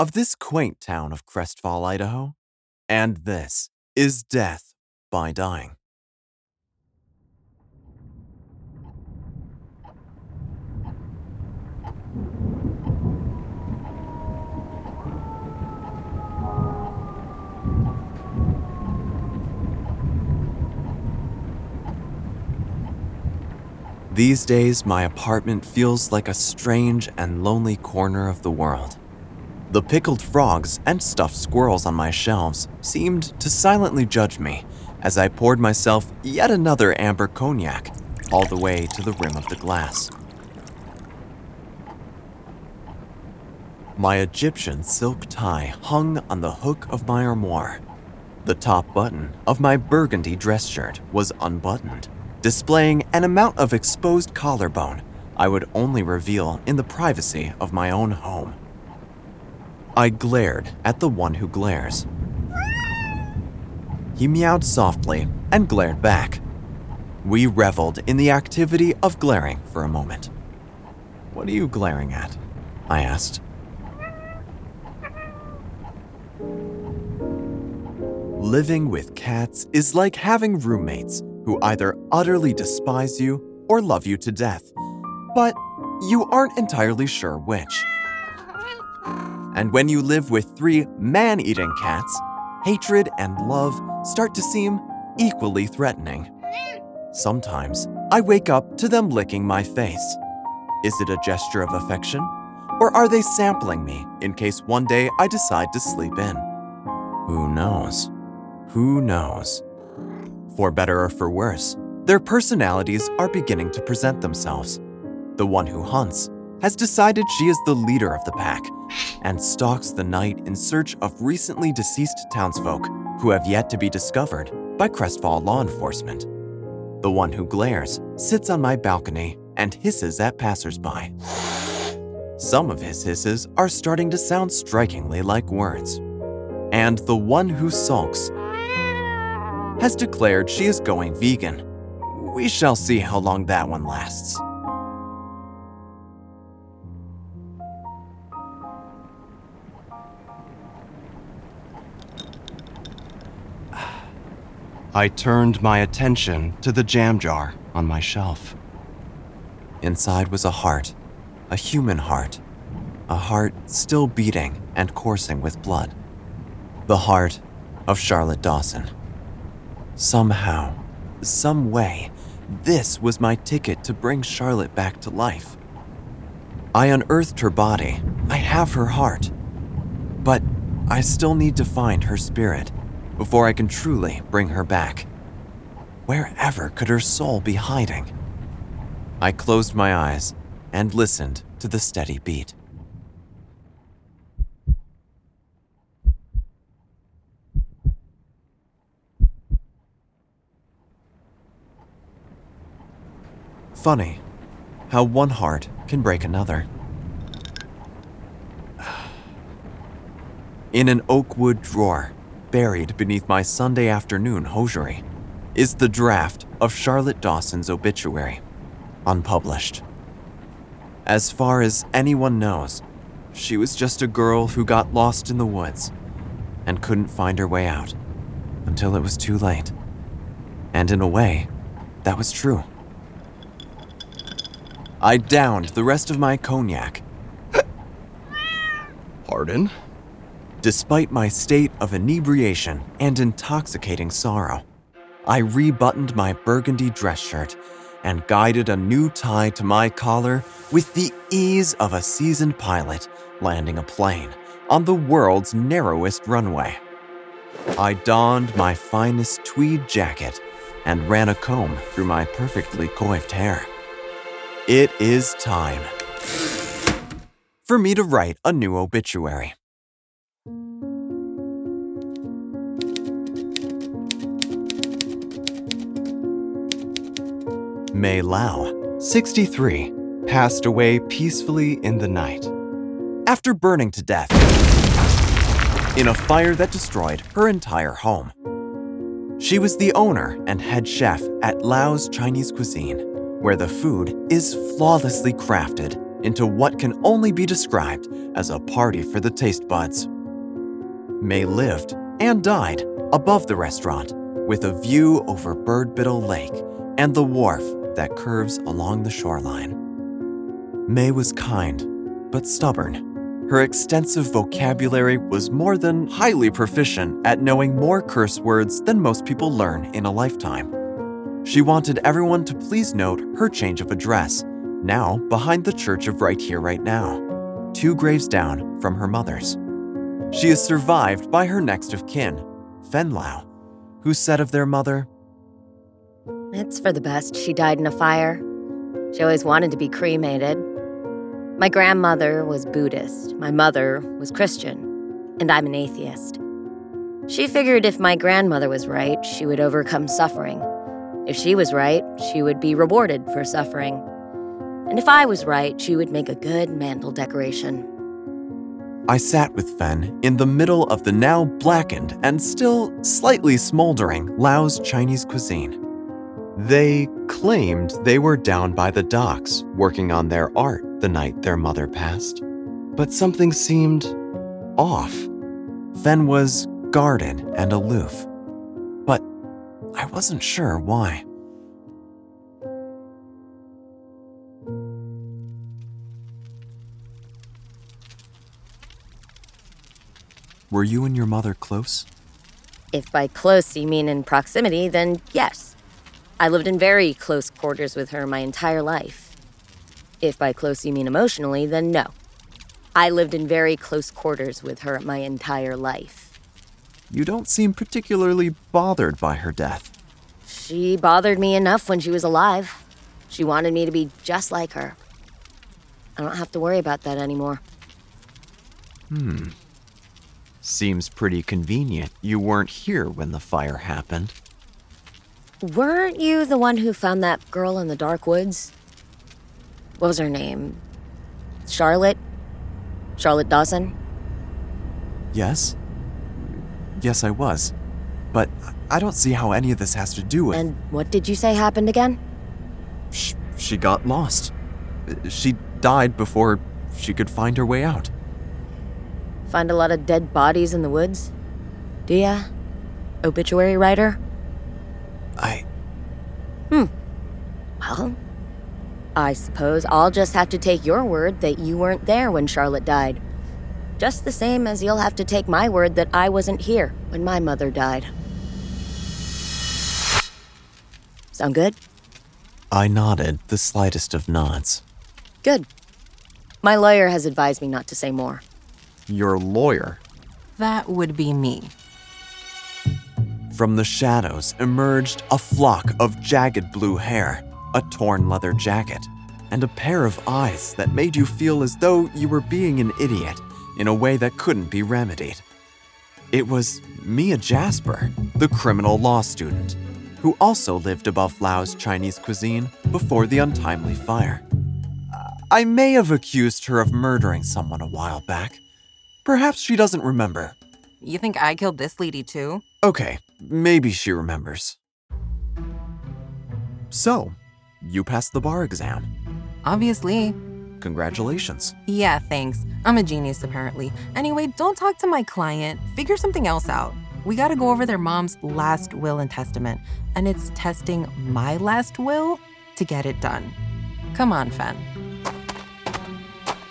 of this quaint town of Crestfall, Idaho. And this is Death by Dying. These days, my apartment feels like a strange and lonely corner of the world. The pickled frogs and stuffed squirrels on my shelves seemed to silently judge me as I poured myself yet another amber cognac all the way to the rim of the glass. My Egyptian silk tie hung on the hook of my armoire. The top button of my burgundy dress shirt was unbuttoned displaying an amount of exposed collarbone I would only reveal in the privacy of my own home. I glared at the one who glares. He meowed softly and glared back. We reveled in the activity of glaring for a moment. What are you glaring at? I asked. Living with cats is like having roommates who either utterly despise you or love you to death, but you aren't entirely sure which. And when you live with three man eating cats, hatred and love start to seem equally threatening. Sometimes I wake up to them licking my face. Is it a gesture of affection? Or are they sampling me in case one day I decide to sleep in? Who knows? Who knows? For better or for worse, their personalities are beginning to present themselves. The one who hunts has decided she is the leader of the pack and stalks the night in search of recently deceased townsfolk who have yet to be discovered by Crestfall law enforcement. The one who glares sits on my balcony and hisses at passersby. Some of his hisses are starting to sound strikingly like words. And the one who sulks has declared she is going vegan. We shall see how long that one lasts. I turned my attention to the jam jar on my shelf. Inside was a heart, a human heart, a heart still beating and coursing with blood. The heart of Charlotte Dawson. Somehow, some way, this was my ticket to bring Charlotte back to life. I unearthed her body. I have her heart. But I still need to find her spirit before I can truly bring her back. Wherever could her soul be hiding? I closed my eyes and listened to the steady beat. Funny how one heart can break another. In an oak wood drawer, buried beneath my Sunday afternoon hosiery, is the draft of Charlotte Dawson's obituary, unpublished. As far as anyone knows, she was just a girl who got lost in the woods and couldn't find her way out until it was too late. And in a way, that was true. I downed the rest of my cognac. Pardon? Despite my state of inebriation and intoxicating sorrow, I rebuttoned my burgundy dress shirt and guided a new tie to my collar with the ease of a seasoned pilot landing a plane on the world's narrowest runway. I donned my finest tweed jacket and ran a comb through my perfectly coiffed hair. It is time for me to write a new obituary. Mei Lao, 63, passed away peacefully in the night after burning to death in a fire that destroyed her entire home. She was the owner and head chef at Lao's Chinese cuisine, where the food is flawlessly crafted into what can only be described as a party for the taste buds. Mei lived and died above the restaurant with a view over Birdbittle Lake and the wharf that curves along the shoreline. Mei was kind, but stubborn. Her extensive vocabulary was more than highly proficient at knowing more curse words than most people learn in a lifetime. She wanted everyone to please note her change of address, now behind the church of Right Here, Right Now, two graves down from her mother's. She is survived by her next of kin, Fen Lao, who said of their mother, It's for the best she died in a fire. She always wanted to be cremated. My grandmother was Buddhist, my mother was Christian, and I'm an atheist. She figured if my grandmother was right, she would overcome suffering. If she was right, she would be rewarded for suffering. And if I was right, she would make a good mantle decoration. I sat with Fen in the middle of the now blackened and still slightly smoldering Lao's Chinese cuisine. They claimed they were down by the docks working on their art the night their mother passed. But something seemed off. Fen was guarded and aloof. But I wasn't sure why. Were you and your mother close? If by close you mean in proximity, then yes. I lived in very close quarters with her my entire life. If by close you mean emotionally, then no. I lived in very close quarters with her my entire life. You don't seem particularly bothered by her death. She bothered me enough when she was alive. She wanted me to be just like her. I don't have to worry about that anymore. Hmm. Seems pretty convenient you weren't here when the fire happened. Weren't you the one who found that girl in the dark woods? What was her name? Charlotte? Charlotte Dawson? Yes? Yes, I was. But I don't see how any of this has to do with. And what did you say happened again? Sh- she got lost. She died before she could find her way out. Find a lot of dead bodies in the woods? Do ya? Obituary writer? I. Hmm. Well, I suppose I'll just have to take your word that you weren't there when Charlotte died. Just the same as you'll have to take my word that I wasn't here when my mother died. Sound good? I nodded the slightest of nods. Good. My lawyer has advised me not to say more. Your lawyer. That would be me. From the shadows emerged a flock of jagged blue hair, a torn leather jacket, and a pair of eyes that made you feel as though you were being an idiot in a way that couldn't be remedied. It was Mia Jasper, the criminal law student, who also lived above Lao's Chinese cuisine before the untimely fire. I may have accused her of murdering someone a while back. Perhaps she doesn't remember. You think I killed this lady too? Okay, maybe she remembers. So, you passed the bar exam. Obviously. Congratulations. Yeah, thanks. I'm a genius apparently. Anyway, don't talk to my client. Figure something else out. We gotta go over their mom's last will and testament, and it's testing my last will to get it done. Come on, Fen.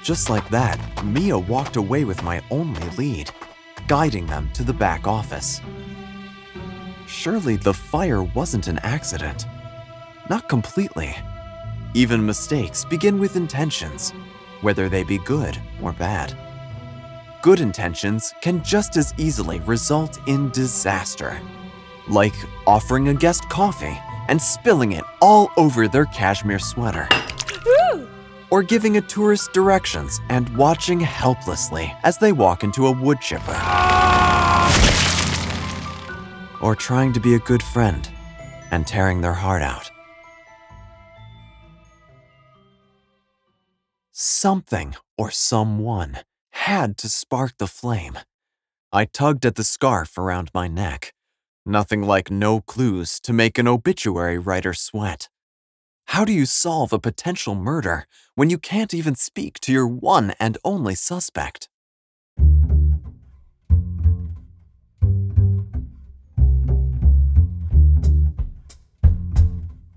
Just like that, Mia walked away with my only lead. guiding them to the back office. Surely the fire wasn't an accident. Not completely. Even mistakes begin with intentions, whether they be good or bad. Good intentions can just as easily result in disaster, like offering a guest coffee and spilling it all over their cashmere sweater. Or giving a tourist directions and watching helplessly as they walk into a wood chipper. Or trying to be a good friend and tearing their heart out. Something or someone had to spark the flame. I tugged at the scarf around my neck. Nothing like no clues to make an obituary writer sweat. How do you solve a potential murder when you can't even speak to your one and only suspect?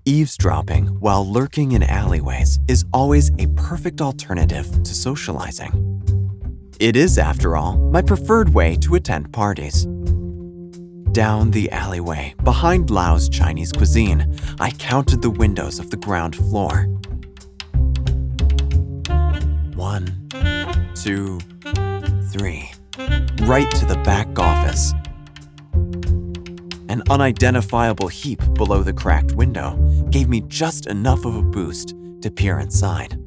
Eavesdropping while lurking in alleyways is always a perfect alternative to socializing. It is, after all, my preferred way to attend parties. Down the alleyway, behind Lao's Chinese cuisine, I counted the windows of the ground floor. One, two, three. Right to the back office. An unidentifiable heap below the cracked window gave me just enough of a boost to peer inside.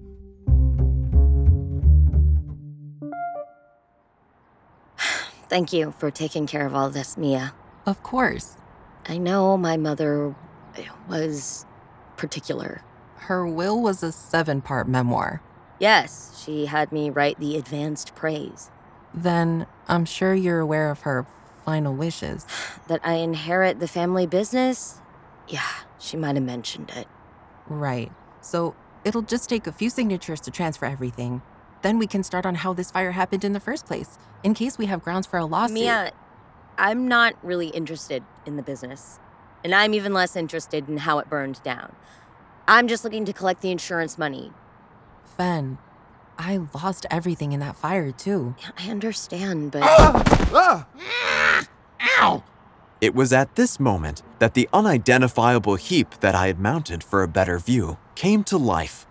Thank you for taking care of all this, Mia. Of course. I know my mother was particular. Her will was a seven part memoir. Yes, she had me write the advanced praise Then I'm sure you're aware of her final wishes. that I inherit the family business. Yeah, she might have mentioned it. Right. So it'll just take a few signatures to transfer everything. Then we can start on how this fire happened in the first place, in case we have grounds for a lawsuit. Mia, I'm not really interested in the business. And I'm even less interested in how it burned down. I'm just looking to collect the insurance money. Fen, I lost everything in that fire too. I understand, but Ow! It was at this moment that the unidentifiable heap that I had mounted for a better view came to life.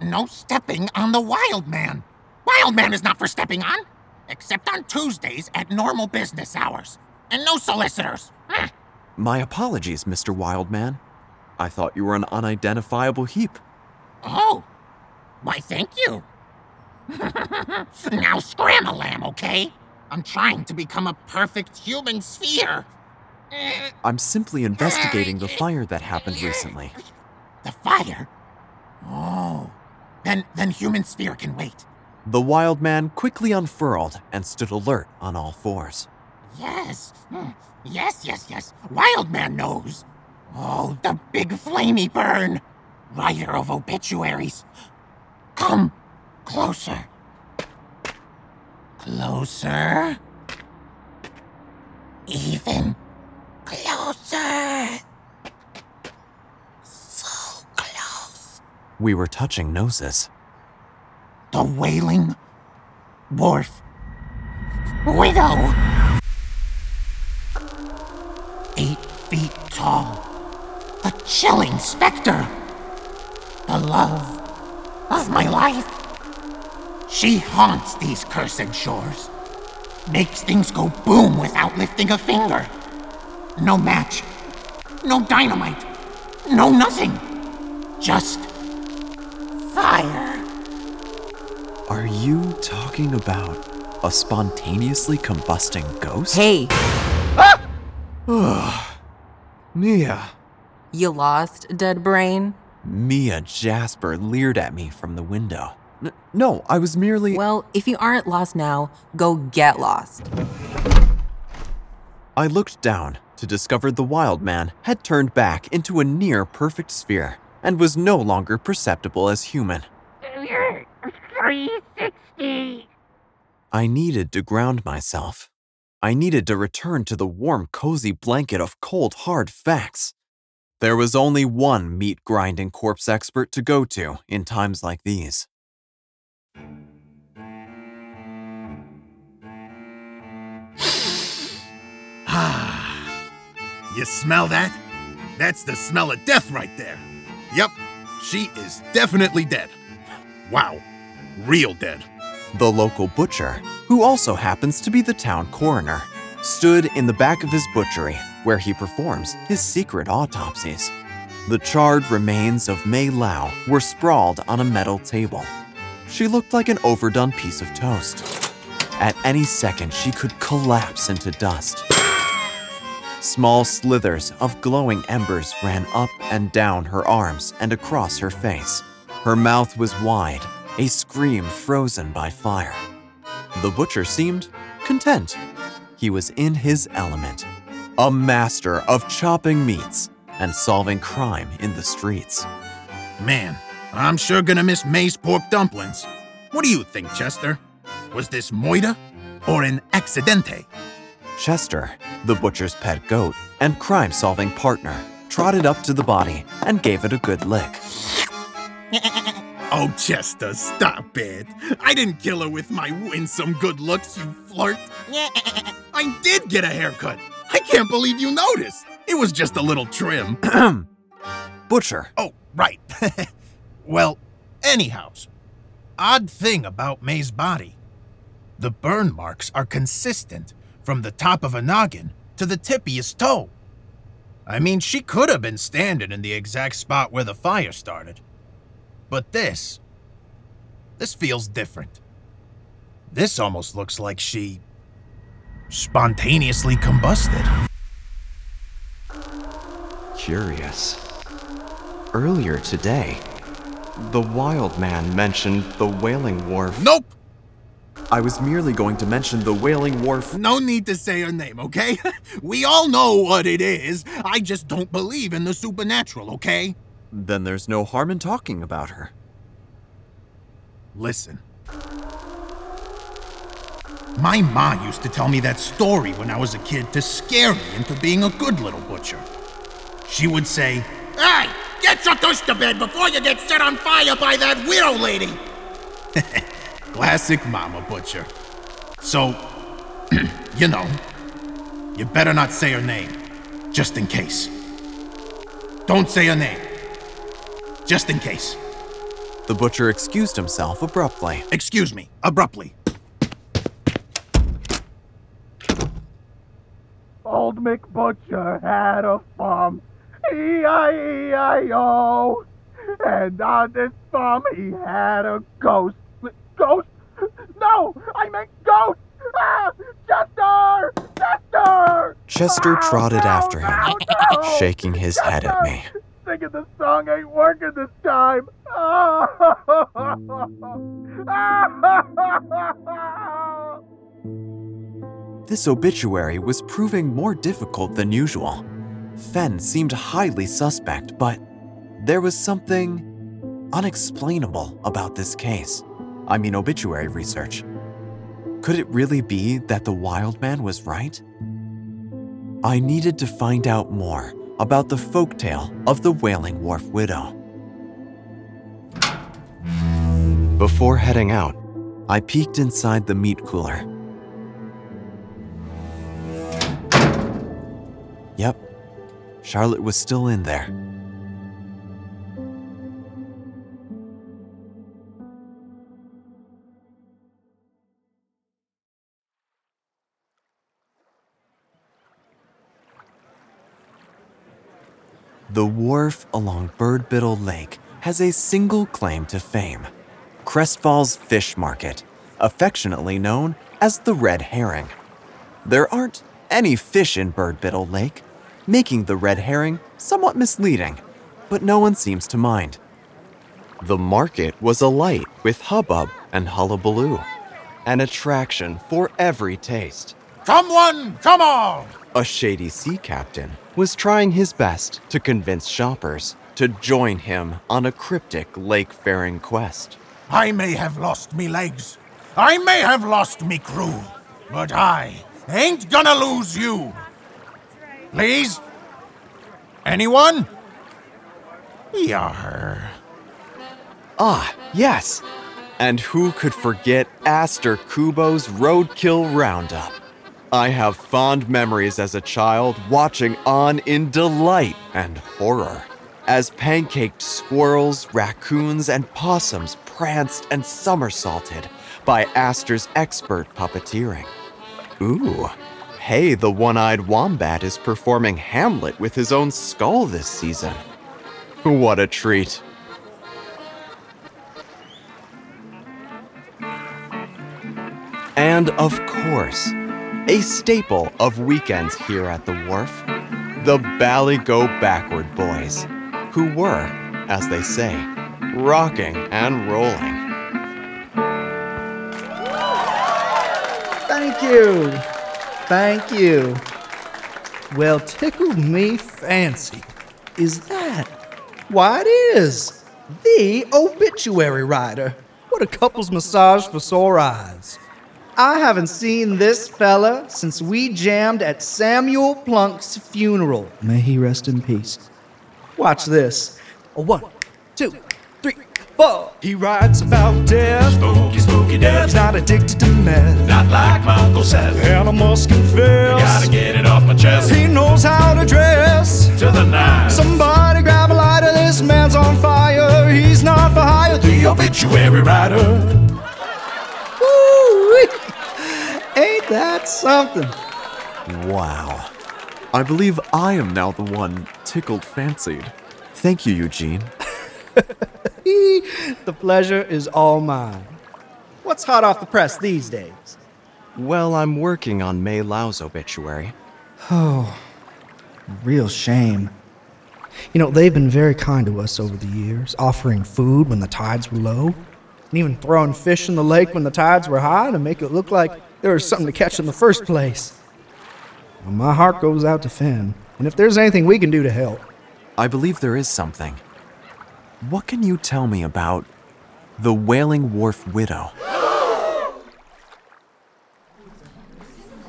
No stepping on the Wild Man. Wild Man is not for stepping on, except on Tuesdays at normal business hours. And no solicitors. Hmm. My apologies, Mr. Wildman. I thought you were an unidentifiable heap. Oh, why, thank you. now scram a lamb, okay? I'm trying to become a perfect human sphere. I'm simply investigating the fire that happened recently. The fire? Oh, then then human sphere can wait. The wild man quickly unfurled and stood alert on all fours. Yes, hmm, yes, yes, yes. Wild Man knows. Oh, the big flamey burn. Writer of obituaries. Come closer. Closer. Even closer. So close. We were touching noses. The Wailing Wharf Widow. Eight feet tall. A chilling specter. The love of my life. She haunts these cursed shores. Makes things go boom without lifting a finger. No match. No dynamite. No nothing. Just fire. Are you talking about a spontaneously combusting ghost? Hey, Ah! Mia. you lost, dead brain? Mia Jasper leered at me from the window. N- no, I was merely. Well, if you aren't lost now, go get lost. I looked down to discover the wild man had turned back into a near perfect sphere and was no longer perceptible as human. 360. I needed to ground myself. I needed to return to the warm, cozy blanket of cold, hard facts. There was only one meat grinding corpse expert to go to in times like these. You smell that? That's the smell of death right there. Yep, she is definitely dead. Wow, real dead. The local butcher, who also happens to be the town coroner, stood in the back of his butchery where he performs his secret autopsies. The charred remains of Mei Lao were sprawled on a metal table. She looked like an overdone piece of toast. At any second, she could collapse into dust. Small slithers of glowing embers ran up and down her arms and across her face. Her mouth was wide, a scream frozen by fire. The butcher seemed content. He was in his element, a master of chopping meats and solving crime in the streets. Man, I'm sure gonna miss Mei's pork dumplings. What do you think, Chester? Was this moida or an accidente? Chester, the butcher's pet goat and crime solving partner, trotted up to the body and gave it a good lick. Oh, Chester, stop it. I didn't kill her with my winsome good looks, you flirt. I did get a haircut. I can't believe you noticed. It was just a little trim. Butcher, Oh, right. well, anyhows, odd thing about Mei's body. The burn marks are consistent from the top of a noggin to the tippiest toe. I mean, she could have been standing in the exact spot where the fire started. But this. This feels different. This almost looks like she. spontaneously combusted. curious. Earlier today, the wild man mentioned the Wailing wharf. Nope! I was merely going to mention the Wailing wharf. No need to say her name, okay? we all know what it is. I just don't believe in the supernatural, okay? Then there's no harm in talking about her. Listen. My ma used to tell me that story when I was a kid to scare me into being a good little butcher. She would say, Hey, get your tush to bed before you get set on fire by that widow lady. Classic mama butcher. So, you know, you better not say her name, just in case. Don't say her name, just in case. The butcher excused himself abruptly. Excuse me, abruptly. Old McButcher had a farm, E-I-E-I-O. And on this farm he had a ghost. Ghost? No, I meant ghost! Ah! Chester! Chester! Chester Ah, trotted no, after him, no, no! shaking his head at me. Singing the song ain't working this time. This obituary was proving more difficult than usual. Fen seemed highly suspect, but there was something unexplainable about this case. I mean, obituary research. Could it really be that the wild man was right? I needed to find out more about the folktale of the Wailing Wharf Widow. Before heading out, I peeked inside the meat cooler. Yep, Charlotte was still in there. The wharf along Birdbiddle Lake has a single claim to fame Crestfalls Fish Market, affectionately known as the Red Herring. There aren't any fish in Birdbiddle Lake, making the red herring somewhat misleading, but no one seems to mind. The market was alight with hubbub and hullabaloo, an attraction for every taste. Come one, come all! A shady sea captain was trying his best to convince shoppers to join him on a cryptic lake-faring quest. I may have lost me legs. I may have lost me crew. But I ain't gonna lose you. Please? Anyone? Yar. Ah, yes! And who could forget Aster Kubo's Roadkill Roundup? I have fond memories as a child watching on in delight and horror as pancaked squirrels, raccoons, and possums pranced and somersaulted by Astor's expert puppeteering. Ooh, hey, the one eyed wombat is performing Hamlet with his own skull this season. What a treat. And of course, a staple of weekends here at the wharf, the Bally Go Backward Boys, who were, as they say, rocking and rolling. Thank you. Thank you. Well, tickled me fancy. Is that? Why, it is. The obituary writer. What a couple's massage for sore eyes. I haven't seen this fella since we jammed at Samuel Plunk's funeral. May he rest in peace. Watch this. A one, two, three, four. He writes about death. Spooky, spooky death. He's not addicted to meth. Not like my uncle Seth. And I must confess. Gotta get it off my chest. He knows how to dress. To the nine. Somebody grab a lighter, this man's on fire. He's not for hire. the obituary writer. Ain't that something? Wow. I believe I am now the one tickled fancied. Thank you, Eugene. the pleasure is all mine. What's hot off the press these days? Well, I'm working on Mei Lao's obituary. Oh, real shame. You know, they've been very kind to us over the years, offering food when the tides were low, and even throwing fish in the lake when the tides were high to make it look like there was something to catch in the first place. Well, my heart goes out to Finn, and if there's anything we can do to help, I believe there is something. What can you tell me about the Wailing Wharf Widow?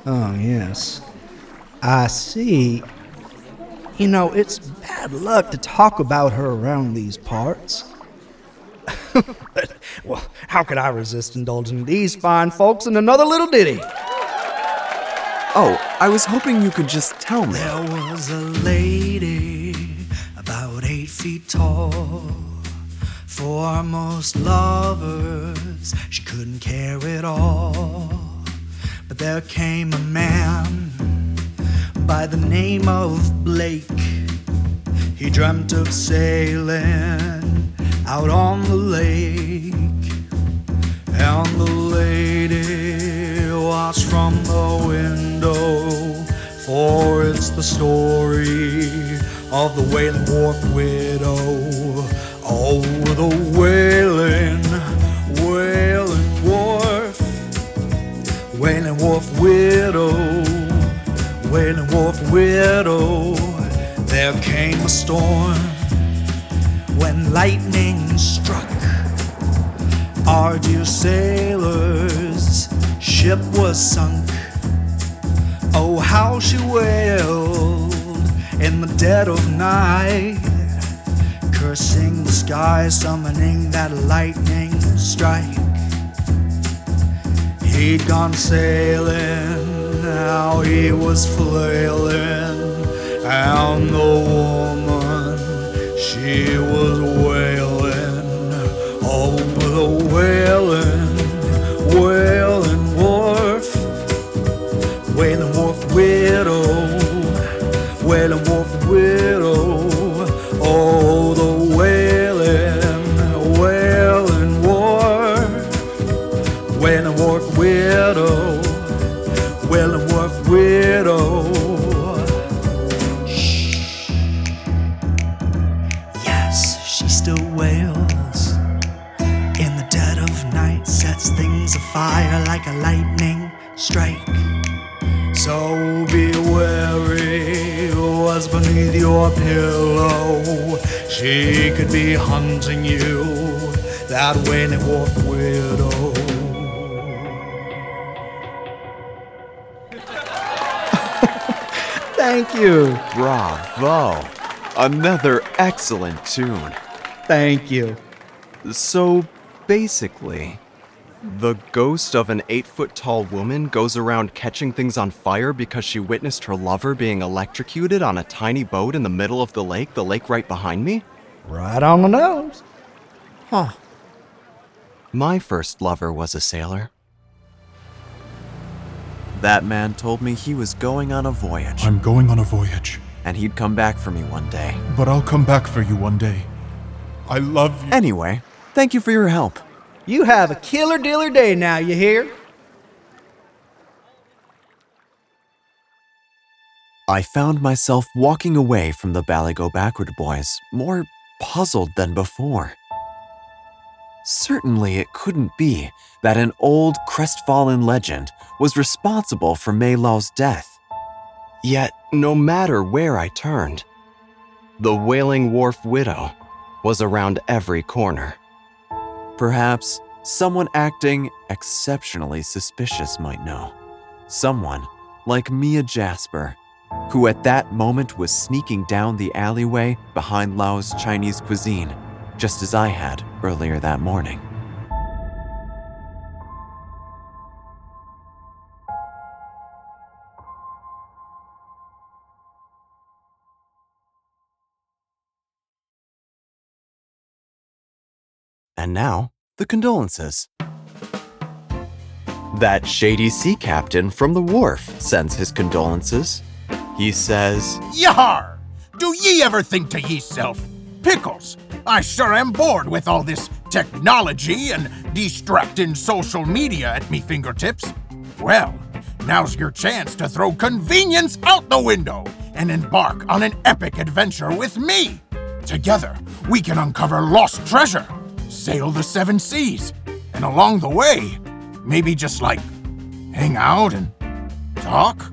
Oh, yes. I see. You know, it's bad luck to talk about her around these parts. But, well, how could I resist indulging these fine folks in another little ditty? Oh, I was hoping you could just tell me. There was a lady about eight feet tall. For most lovers, she couldn't care at all. But there came a man by the name of Blake. He dreamt of sailing out on the lake. And the lady watched from the window, for it's the story of the Wailing Wharf widow. Oh, the Wailing, Wailing Wharf, Wailing Wharf widow, Wailing Wharf widow. There came a storm when lightning struck. Our dear sailor's ship was sunk. Oh, how she wailed in the dead of night, cursing the sky, summoning that lightning strike. He'd gone sailing, now he was flailing, and the woman, she was wailing over the wailing, excellent tune. Thank you. So basically, The ghost of an eight foot tall woman goes around catching things on fire because she witnessed her lover being electrocuted on a tiny boat in the middle of the lake, the lake right behind me? Right on the nose. Huh. My first lover was a sailor. That man told me he was going on a voyage I'm going on a voyage, and he'd come back for me one day. but I'll come back for you one day. I love you. Anyway, thank you for your help. You have a killer dealer day now, you hear? I found myself walking away from the Ballygo Backward Boys, more puzzled than before. Certainly, it couldn't be that an old crestfallen legend was responsible for Mei Lao's death. Yet, no matter where I turned, the Wailing Wharf Widow was around every corner. Perhaps someone acting exceptionally suspicious might know. Someone like Mia Jasper, who at that moment was sneaking down the alleyway behind Lao's Chinese cuisine, just as I had earlier that morning. And now, the condolences. That shady sea captain from the wharf sends his condolences. He says, Yar! Do ye ever think to yeself, Pickles, I sure am bored with all this technology and distracting social media at me fingertips. Well, now's your chance to throw convenience out the window and embark on an epic adventure with me. Together, we can uncover lost treasure, sail the seven seas, and along the way, maybe just like hang out and talk,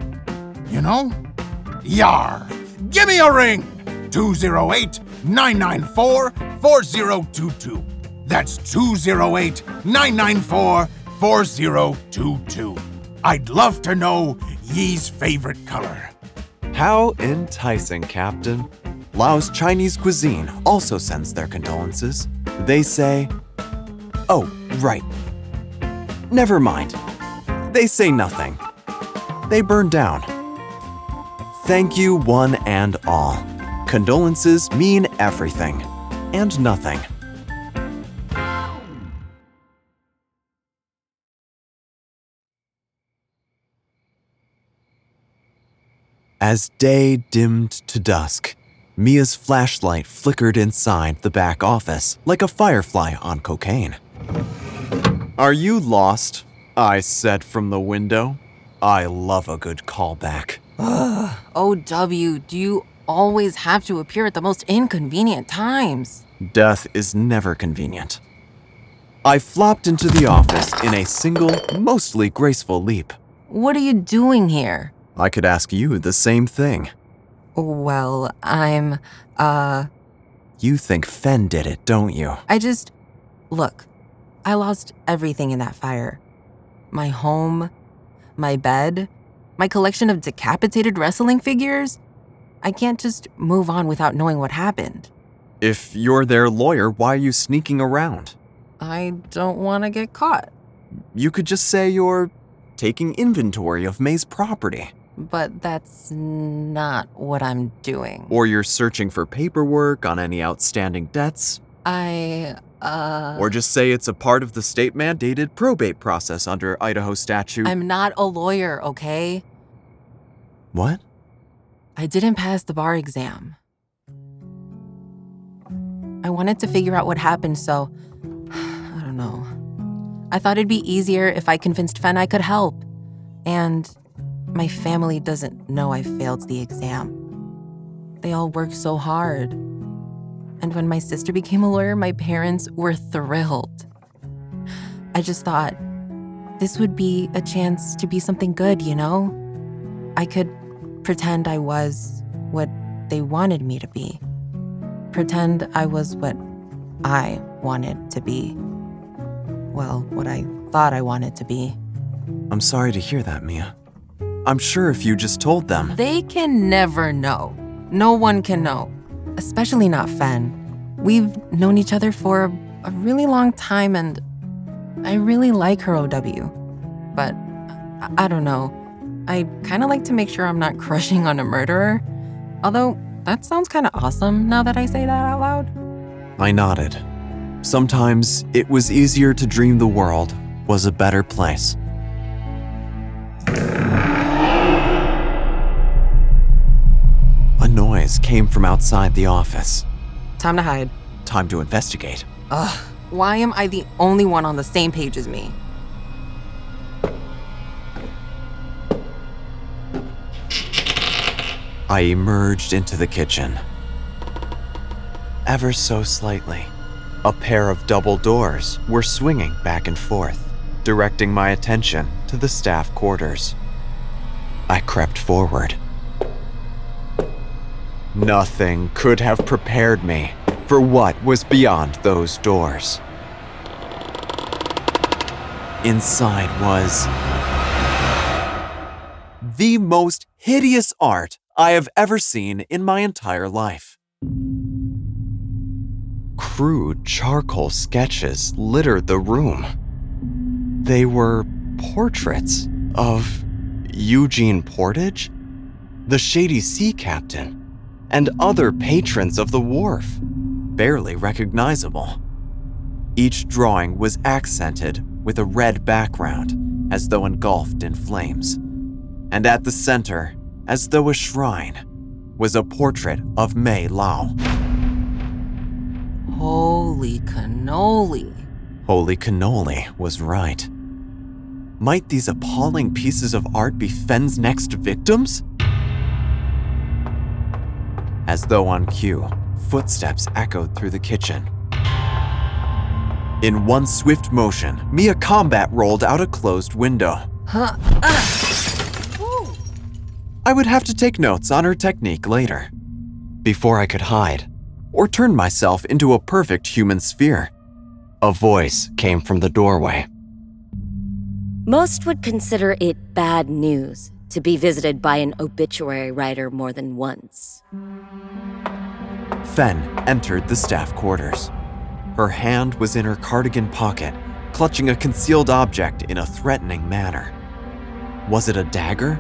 you know? Yar! Give me a ring! 208 994 4022. That's 208 994 4022. I'd love to know ye's favorite color. How enticing, Captain. Lao's Chinese cuisine also sends their condolences. They say, Oh, right. Never mind. They say nothing. They burn down. Thank you, one and all. Condolences mean everything and nothing. As day dimmed to dusk, Mia's flashlight flickered inside the back office like a firefly on cocaine. Are you lost? I said from the window. I love a good callback. OW, do you always have to appear at the most inconvenient times? Death is never convenient. I flopped into the office in a single, mostly graceful leap. What are you doing here? I could ask you the same thing. Well, I'm, uh, You think Fen did it, don't you? I just. Look, I lost everything in that fire my home, my bed, my collection of decapitated wrestling figures. I can't just move on without knowing what happened. If you're their lawyer, why are you sneaking around? I don't want to get caught, You could just say you're taking inventory of Mei's property. But that's not what I'm doing. Or you're searching for paperwork on any outstanding debts. I, uh. Or just say it's a part of the state mandated probate process under Idaho statute. I'm not a lawyer, okay? what? I didn't pass the bar exam. I wanted to figure out what happened, so I don't know. I thought it'd be easier if I convinced Fen I could help. And my family doesn't know I failed the exam. They all work so hard. And when my sister became a lawyer, my parents were thrilled. I just thought this would be a chance to be something good, you know? I could pretend I was what they wanted me to be. Pretend I was what I wanted to be. Well, what I thought I wanted to be. I'm sorry to hear that, Mia. I'm sure if you just told them. They can never know. No one can know, especially not Fen. We've known each other for a really long time, and I really like her OW, but I, I don't know. I kind of like to make sure I'm not crushing on a murderer. Although, that sounds kind of awesome now that I say that out loud. I nodded. Sometimes it was easier to dream the world was a better place. Noise came from outside the office. Time to hide. Time to investigate. Ugh, why am I the only one on the same page as me? I emerged into the kitchen. Ever so slightly, a pair of double doors were swinging back and forth, directing my attention to the staff quarters. I crept forward. Nothing could have prepared me for what was beyond those doors. Inside was the most hideous art I have ever seen in my entire life. Crude charcoal sketches littered the room. They were portraits of Eugene Portage, the shady sea captain, and other patrons of the wharf, barely recognizable. Each drawing was accented with a red background, as though engulfed in flames. And at the center, as though a shrine, was a portrait of Mei Lao. Holy cannoli. Holy cannoli was right. Might these appalling pieces of art be Fen's next victims? As though on cue, footsteps echoed through the kitchen. In one swift motion, Mia Combat rolled out a closed window. Huh. Ah. I would have to take notes on her technique later. Before I could hide, or turn myself into a perfect human sphere, a voice came from the doorway. Most would consider it bad news to be visited by an obituary writer more than once. Fen entered the staff quarters. Her hand was in her cardigan pocket, clutching a concealed object in a threatening manner. Was it a dagger?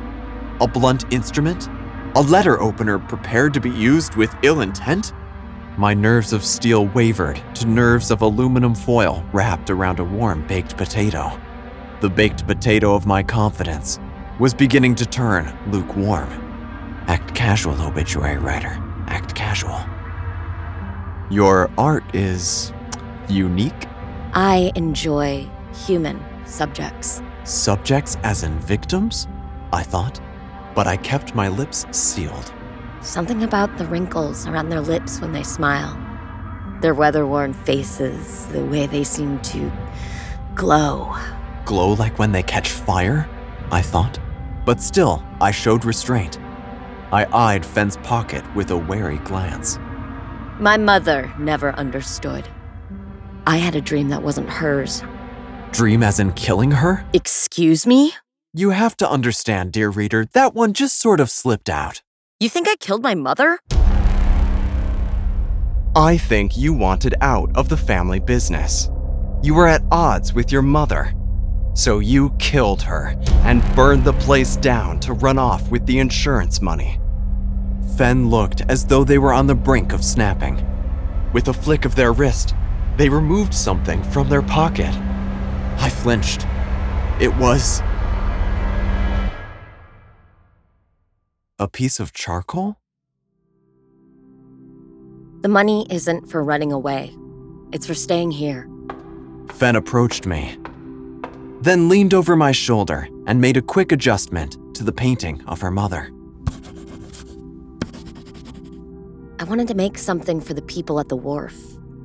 A blunt instrument? A letter opener prepared to be used with ill intent? My nerves of steel wavered to nerves of aluminum foil wrapped around a warm baked potato. The baked potato of my confidence was beginning to turn lukewarm. Act casual, obituary writer. Act casual. Your art is unique? I enjoy human subjects. Subjects as in victims? I thought. But I kept my lips sealed. Something about the wrinkles around their lips when they smile. Their weather worn faces, the way they seem to glow. Glow like when they catch fire? I thought. But still, I showed restraint. I eyed Fen's pocket with a wary glance. My mother never understood. I had a dream that wasn't hers. Dream as in killing her? Excuse me? You have to understand, dear reader, that one just sort of slipped out. You think I killed my mother? I think you wanted out of the family business. You were at odds with your mother. So you killed her and burned the place down to run off with the insurance money. Fen looked as though they were on the brink of snapping. With a flick of their wrist, they removed something from their pocket. I flinched. It was. A piece of charcoal? The money isn't for running away, it's for staying here. Fen approached me, then leaned over my shoulder and made a quick adjustment to the painting of her mother. I wanted to make something for the people at the wharf,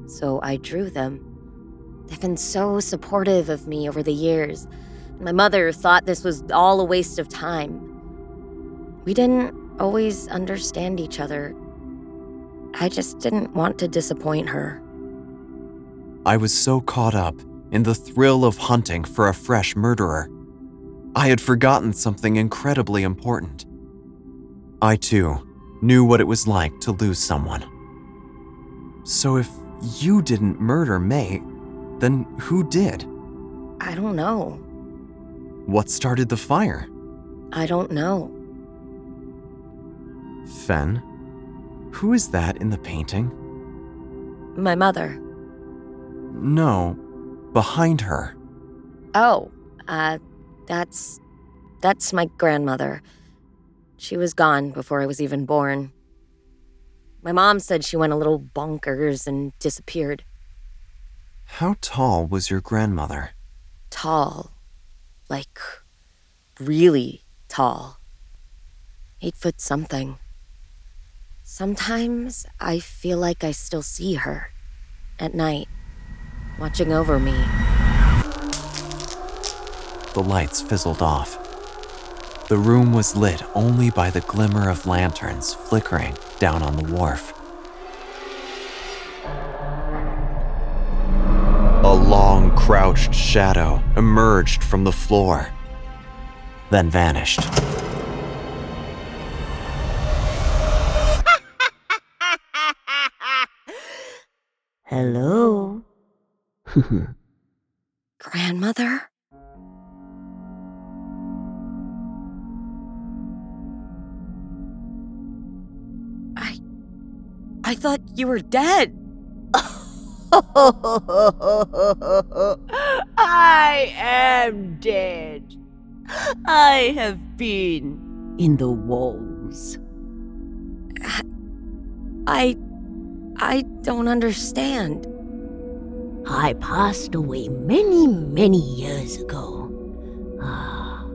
so I drew them. They've been so supportive of me over the years. My mother thought this was all a waste of time. We didn't always understand each other. I just didn't want to disappoint her. I was so caught up in the thrill of hunting for a fresh murderer. I had forgotten something incredibly important. I, too, knew what it was like to lose someone. So if you didn't murder Mei, then who did? I don't know. What started the fire? I don't know. Fen? Who is that in the painting? My mother. No, behind her. Oh, uh, that's. That's my grandmother. She was gone before I was even born. My mom said she went a little bonkers and disappeared. How tall was your grandmother? Tall. Like, really tall. Eight foot something. Sometimes I feel like I still see her at night, watching over me. The lights fizzled off. The room was lit only by the glimmer of lanterns flickering down on the wharf. A long, crouched shadow emerged from the floor, then vanished. Hello? Grandmother? I. I thought you were dead. I am dead. I have been in the walls. I. I don't understand. I passed away many, many years ago. Ah.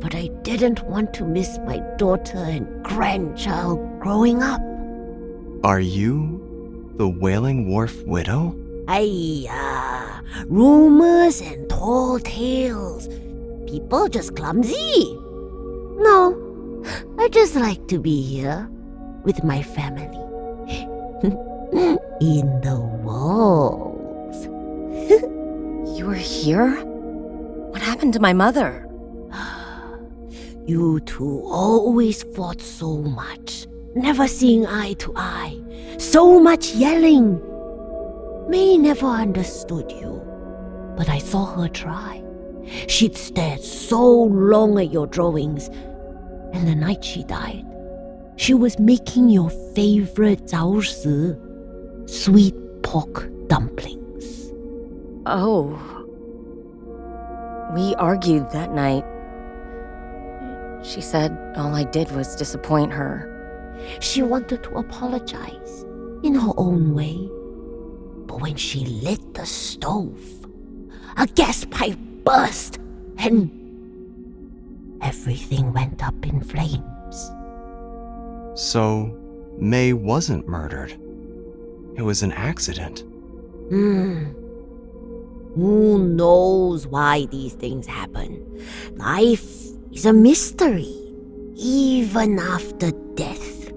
But I didn't want to miss my daughter and grandchild growing up. Are you the Wailing Wharf widow? Aiyah, rumors and tall tales. People just clumsy. No, I just like to be here with my family. In the walls. You were here? What happened to my mother? You two always fought so much, never seeing eye to eye, so much yelling. Mei never understood you, but I saw her try. She'd stared so long at your drawings, and the night she died, she was making your favorite 早食, sweet pork dumplings. Oh. We argued that night. She said all I did was disappoint her. She wanted to apologize in her own way. But when she lit the stove, a gas pipe burst and everything went up in flames. So, Mei wasn't murdered. It was an accident. Hmm. Who knows why these things happen? Life is a mystery, even after death.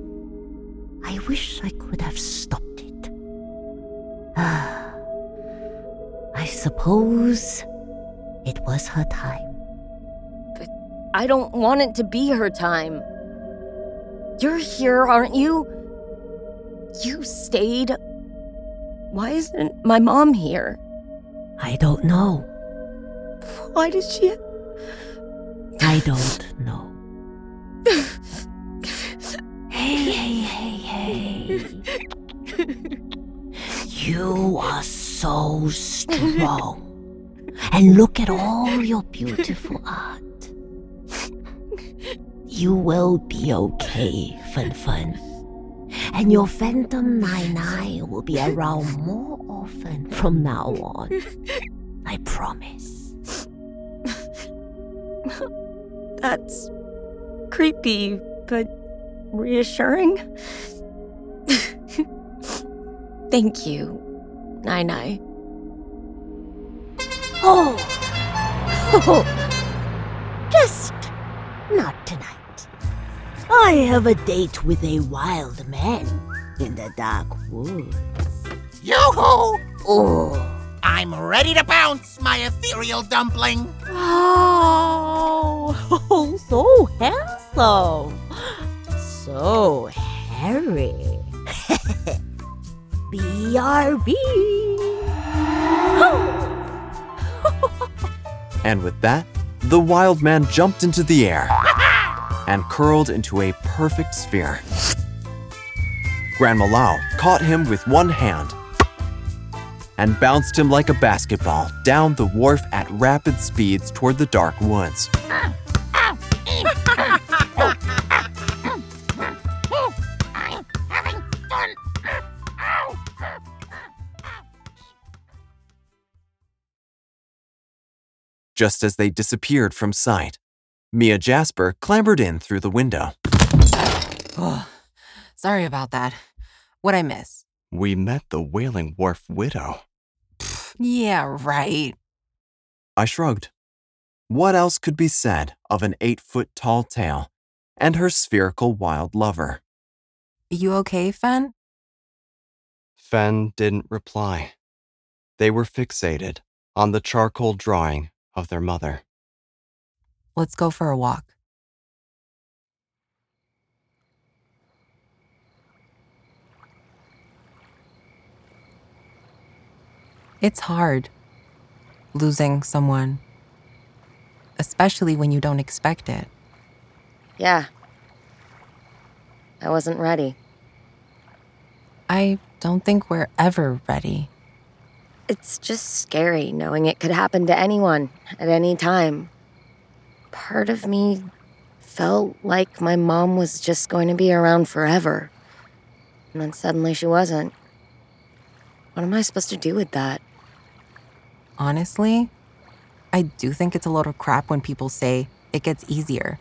I wish I could have stopped it. I suppose it was her time. But I don't want it to be her time. You're here, aren't you? You stayed. Why isn't my mom here? I don't know. Why did she. I don't know. hey, hey, hey, hey. You are so strong. And look at all your beautiful art. You will be okay, Fun Fun. And your Phantom Nai Nai will be around more often from now on. I promise. That's creepy, but reassuring. Thank you, Nai Nai. Oh! oh! Just not tonight. I have a date with a wild man in the dark woods. Yoo-hoo! Oh! I'm ready to bounce, my ethereal dumpling. Oh, so handsome. So hairy. BRB. And with that, the wild man jumped into the air and curled into a perfect sphere. Grandma Lao caught him with one hand and bounced him like a basketball down the wharf at rapid speeds toward the dark woods. Just as they disappeared from sight, Mia Jasper clambered in through the window. Oh, sorry about that. What'd I miss? We met the Wailing Wharf widow. Yeah, right. I shrugged. What else could be said of an eight foot tall tale and her spherical wild lover? You okay, Fen? Fen didn't reply. They were fixated on the charcoal drawing of their mother. Let's go for a walk. It's hard losing someone, especially when you don't expect it. Yeah. I wasn't ready. I don't think we're ever ready. It's just scary knowing it could happen to anyone at any time. Part of me felt like my mom was just going to be around forever. And then suddenly she wasn't. What am I supposed to do with that? Honestly, I do think it's a load of crap when people say it gets easier.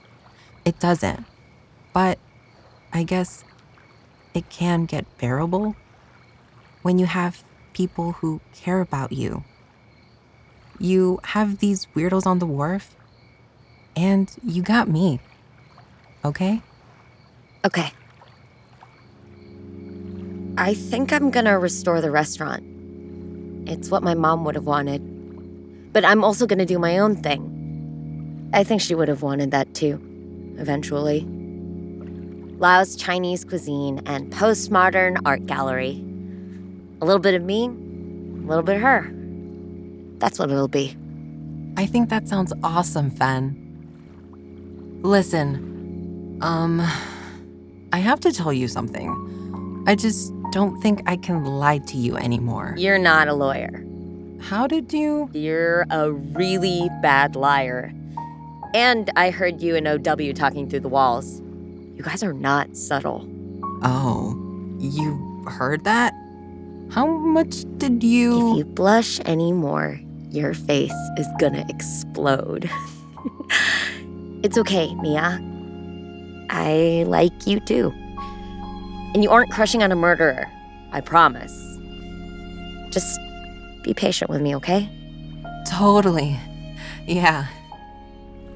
It doesn't. But I guess it can get bearable when you have people who care about you. You have these weirdos on the wharf, and you got me. Okay? Okay. I think I'm gonna restore the restaurant. It's what my mom would have wanted. But I'm also gonna do my own thing. I think she would have wanted that too, eventually. Lao's Chinese cuisine and postmodern art gallery. A little bit of me, a little bit of her. That's what it'll be. I think that sounds awesome, Fen. Listen, um, I have to tell you something. I just don't think I can lie to you anymore. You're not a lawyer. How did you? You're a really bad liar. And I heard you and OW talking through the walls. You guys are not subtle. Oh, you heard that? How much did you. If you blush anymore, your face is gonna explode. it's okay, Mia. I like you too. And you aren't crushing on a murderer, I promise. Just be patient with me, okay? Totally. Yeah.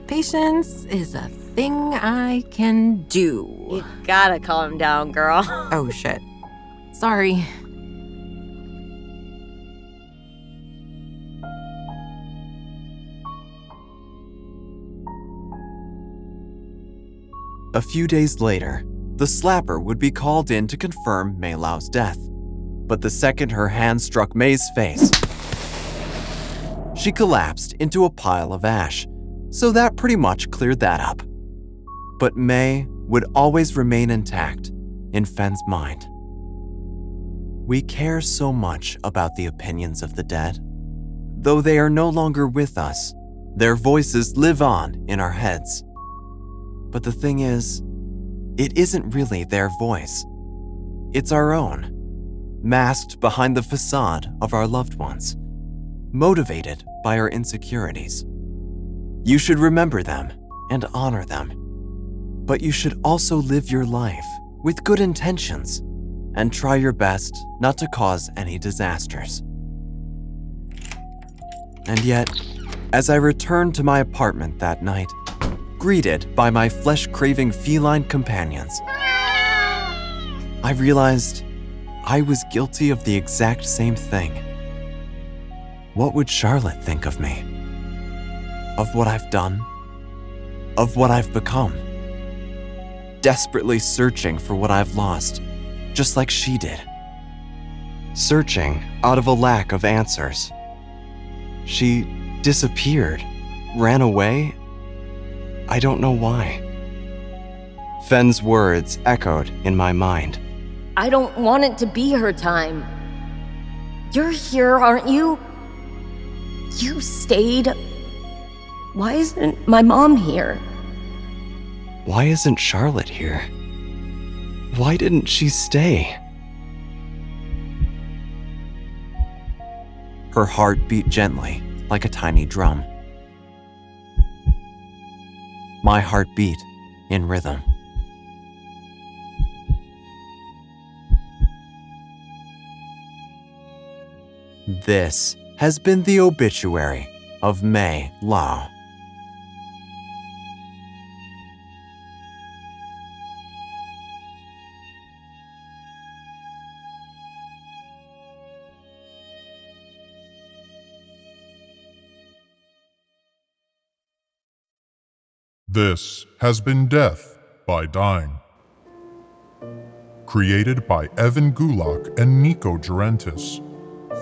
Patience is a thing I can do. You gotta calm down, girl. Oh, shit. Sorry. A few days later, the slapper would be called in to confirm Mei Lao's death. But the second her hand struck Mei's face, she collapsed into a pile of ash, so that pretty much cleared that up. But Mei would always remain intact in Fen's mind. We care so much about the opinions of the dead. Though they are no longer with us, their voices live on in our heads. But the thing is, it isn't really their voice. It's our own, masked behind the facade of our loved ones, motivated by our insecurities. You should remember them and honor them. But you should also live your life with good intentions and try your best not to cause any disasters. And yet, as I returned to my apartment that night, greeted by my flesh craving feline companions, I realized I was guilty of the exact same thing. What would Charlotte think of me? Of what I've done? Of what I've become? Desperately searching for what I've lost, just like she did. Searching out of a lack of answers. She disappeared ran away? I don't know why. Fen's words echoed in my mind. I don't want it to be her time. You're here, aren't you? You stayed. Why isn't my mom here? Why isn't Charlotte here? Why didn't she stay? Her heart beat gently, like a tiny drum. My heart beat in rhythm. This has been the obituary of Mei Lao. This has been Death by Dying. Created by Evan Gulak and Nico Durantis,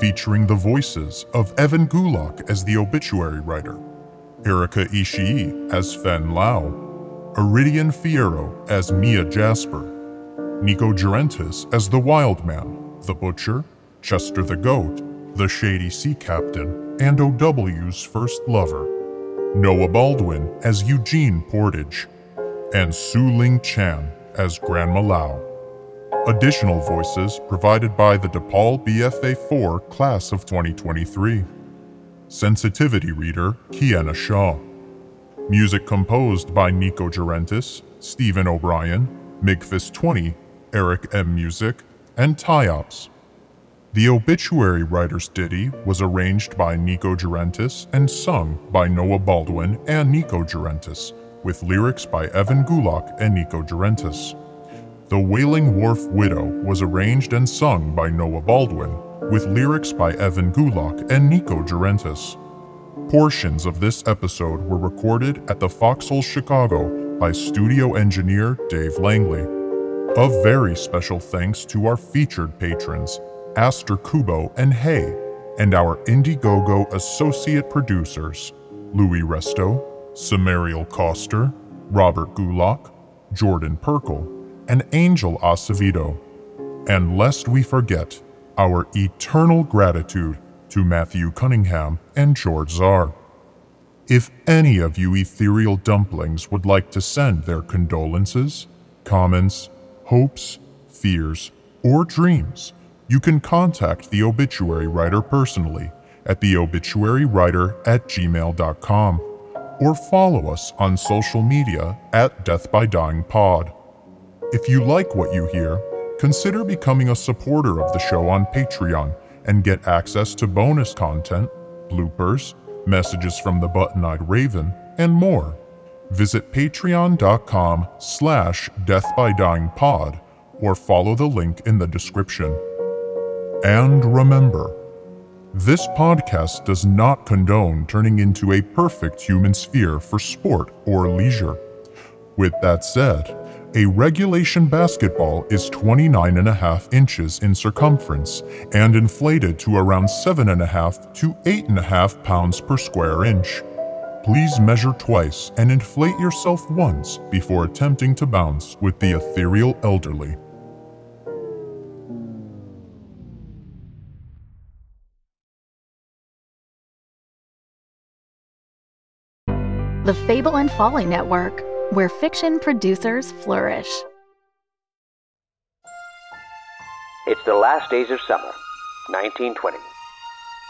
featuring the voices of Evan Gulak as the obituary writer, Erika Ishii as Fen Lao, Iridian Fierro as Mia Jasper, Nico Durantis as the Wild Man, the Butcher, Chester the Goat, the Shady Sea Captain, and OW's first lover. Noah Baldwin as Eugene Portage, and Su Ling Chan as Grandma Lao. Additional voices provided by the DePaul BFA 4 class of 2023. Sensitivity reader Kiana Shaw. Music composed by Nico Durantis, Stephen O'Brien, Migfist20, Eric M. Music, and Tyops. The obituary writer's ditty was arranged by Nico Durantis and sung by Noah Baldwin and Nico Durantis, with lyrics by Evan Gulak and Nico Durantis. The Wailing Wharf Widow was arranged and sung by Noah Baldwin, with lyrics by Evan Gulak and Nico Durantis. Portions of this episode were recorded at the Foxhole Chicago by studio engineer Dave Langley. A very special thanks to our featured patrons, Aster Kubo and Hay, and our Indiegogo associate producers, Louis Resto, Samariel Coster, Robert Gulak, Jordan Perkel, and Angel Acevedo. And lest we forget, our eternal gratitude to Matthew Cunningham and George Czar. If any of you ethereal dumplings would like to send their condolences, comments, hopes, fears, or dreams, you can contact the obituary writer personally at theobituarywriter at gmail.com or follow us on social media at Death by Dying Pod. If you like what you hear, consider becoming a supporter of the show on Patreon and get access to bonus content, bloopers, messages from the button-eyed raven, and more. Visit patreon.com slash deathbydyingpod or follow the link in the description. And remember, this podcast does not condone turning into a perfect human sphere for sport or leisure. With that said, a regulation basketball is 29 and a half inches in circumference and inflated to around 7.5 to 8.5 pounds per square inch. Please measure twice and inflate yourself once before attempting to bounce with the ethereal elderly. The Fable and Folly Network, where fiction producers flourish. It's the last days of summer, 1920.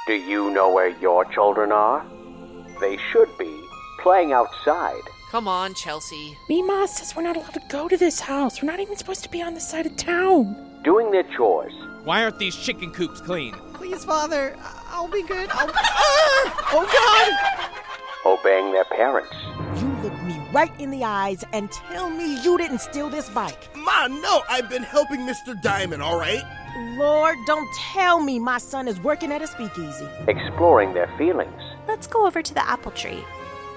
Do you know where your children are? They should be playing outside. Come on, Chelsea. Mima says we're not allowed to go to this house. We're not even supposed to be on this side of town. Doing their chores. Why aren't these chicken coops clean? Please, Father, I'll be good. I'll... Ah! Oh, God! Obeying their parents. You look me right in the eyes and tell me you didn't steal this bike. Ma, no, I've been helping Mr. Diamond, all right? Lord, don't tell me my son is working at a speakeasy. Exploring their feelings. Let's go over to the apple tree.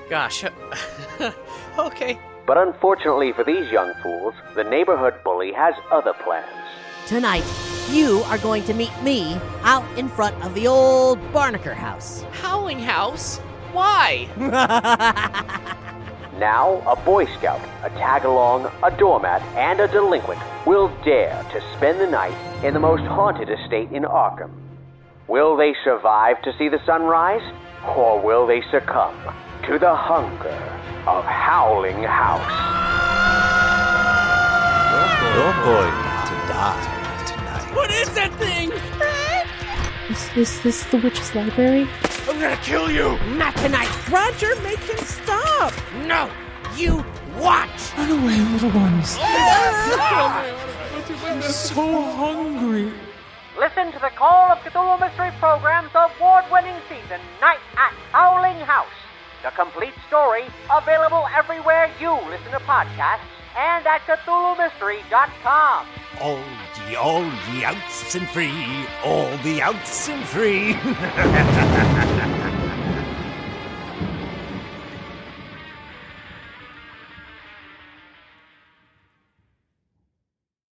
Gosh. okay. But unfortunately for these young fools, the neighborhood bully has other plans. Tonight, you are going to meet me out in front of the old Barnaker house. Howling house? Why? Now, a Boy Scout, a tag along, a doormat, and a delinquent will dare to spend the night in the most haunted estate in Arkham. Will they survive to see the sunrise? Or will they succumb to the hunger of Howling House? You're going to die tonight. What is that thing? Is, is this the witch's library? I'm gonna kill you! Not tonight. Roger, make him stop. No! You watch! Run away, little ones. Ah! I'm so hungry. Listen to the Call of Cthulhu Mystery Program's award winning season, Night at Howling House. The complete story available everywhere you listen to podcasts and at CthulhuMystery.com. All ye, all ye outs and free, all the outs and free.